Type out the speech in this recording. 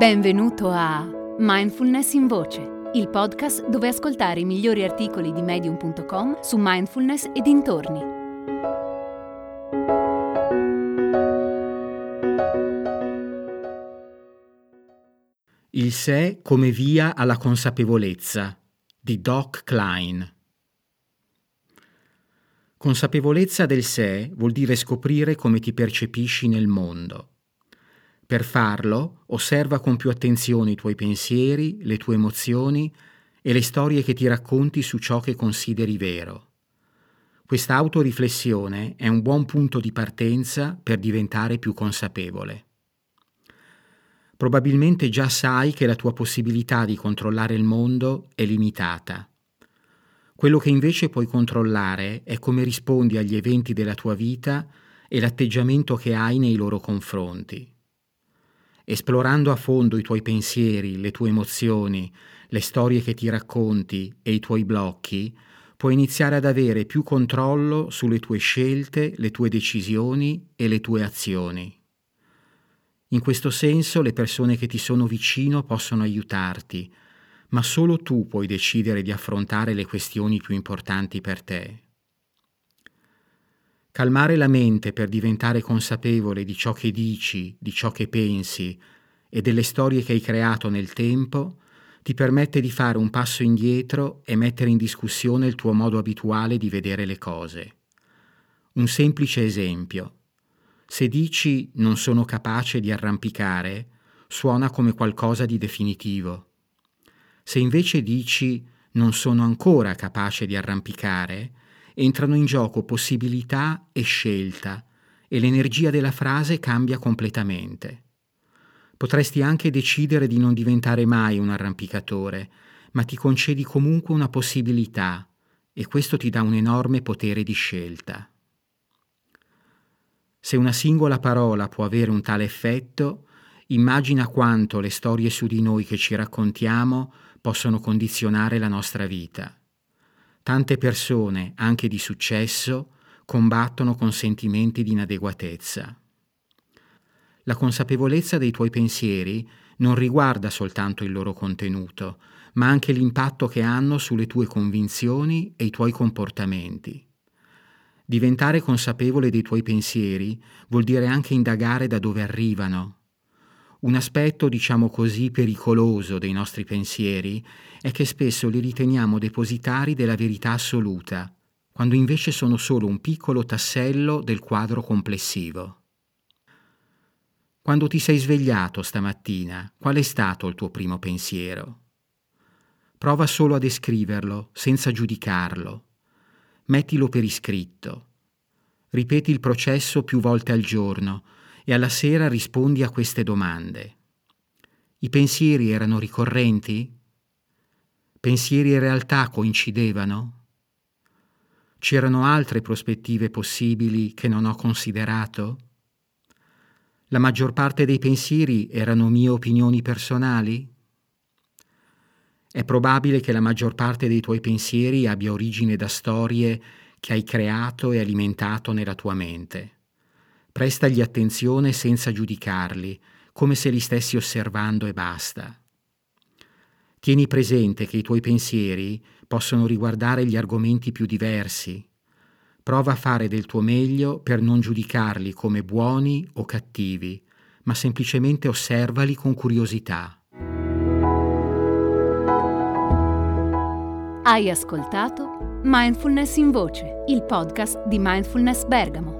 Benvenuto a Mindfulness in Voce, il podcast dove ascoltare i migliori articoli di medium.com su mindfulness e dintorni. Il sé come via alla consapevolezza di Doc Klein. Consapevolezza del sé vuol dire scoprire come ti percepisci nel mondo. Per farlo, osserva con più attenzione i tuoi pensieri, le tue emozioni e le storie che ti racconti su ciò che consideri vero. Questa autoriflessione è un buon punto di partenza per diventare più consapevole. Probabilmente già sai che la tua possibilità di controllare il mondo è limitata. Quello che invece puoi controllare è come rispondi agli eventi della tua vita e l'atteggiamento che hai nei loro confronti. Esplorando a fondo i tuoi pensieri, le tue emozioni, le storie che ti racconti e i tuoi blocchi, puoi iniziare ad avere più controllo sulle tue scelte, le tue decisioni e le tue azioni. In questo senso le persone che ti sono vicino possono aiutarti, ma solo tu puoi decidere di affrontare le questioni più importanti per te. Calmare la mente per diventare consapevole di ciò che dici, di ciò che pensi e delle storie che hai creato nel tempo ti permette di fare un passo indietro e mettere in discussione il tuo modo abituale di vedere le cose. Un semplice esempio. Se dici non sono capace di arrampicare, suona come qualcosa di definitivo. Se invece dici non sono ancora capace di arrampicare, entrano in gioco possibilità e scelta e l'energia della frase cambia completamente. Potresti anche decidere di non diventare mai un arrampicatore, ma ti concedi comunque una possibilità e questo ti dà un enorme potere di scelta. Se una singola parola può avere un tale effetto, immagina quanto le storie su di noi che ci raccontiamo possono condizionare la nostra vita. Tante persone, anche di successo, combattono con sentimenti di inadeguatezza. La consapevolezza dei tuoi pensieri non riguarda soltanto il loro contenuto, ma anche l'impatto che hanno sulle tue convinzioni e i tuoi comportamenti. Diventare consapevole dei tuoi pensieri vuol dire anche indagare da dove arrivano, un aspetto, diciamo così, pericoloso dei nostri pensieri è che spesso li riteniamo depositari della verità assoluta, quando invece sono solo un piccolo tassello del quadro complessivo. Quando ti sei svegliato stamattina, qual è stato il tuo primo pensiero? Prova solo a descriverlo, senza giudicarlo. Mettilo per iscritto. Ripeti il processo più volte al giorno, e alla sera rispondi a queste domande. I pensieri erano ricorrenti? Pensieri e realtà coincidevano? C'erano altre prospettive possibili che non ho considerato? La maggior parte dei pensieri erano mie opinioni personali? È probabile che la maggior parte dei tuoi pensieri abbia origine da storie che hai creato e alimentato nella tua mente. Prestagli attenzione senza giudicarli, come se li stessi osservando e basta. Tieni presente che i tuoi pensieri possono riguardare gli argomenti più diversi. Prova a fare del tuo meglio per non giudicarli come buoni o cattivi, ma semplicemente osservali con curiosità. Hai ascoltato Mindfulness in Voce, il podcast di Mindfulness Bergamo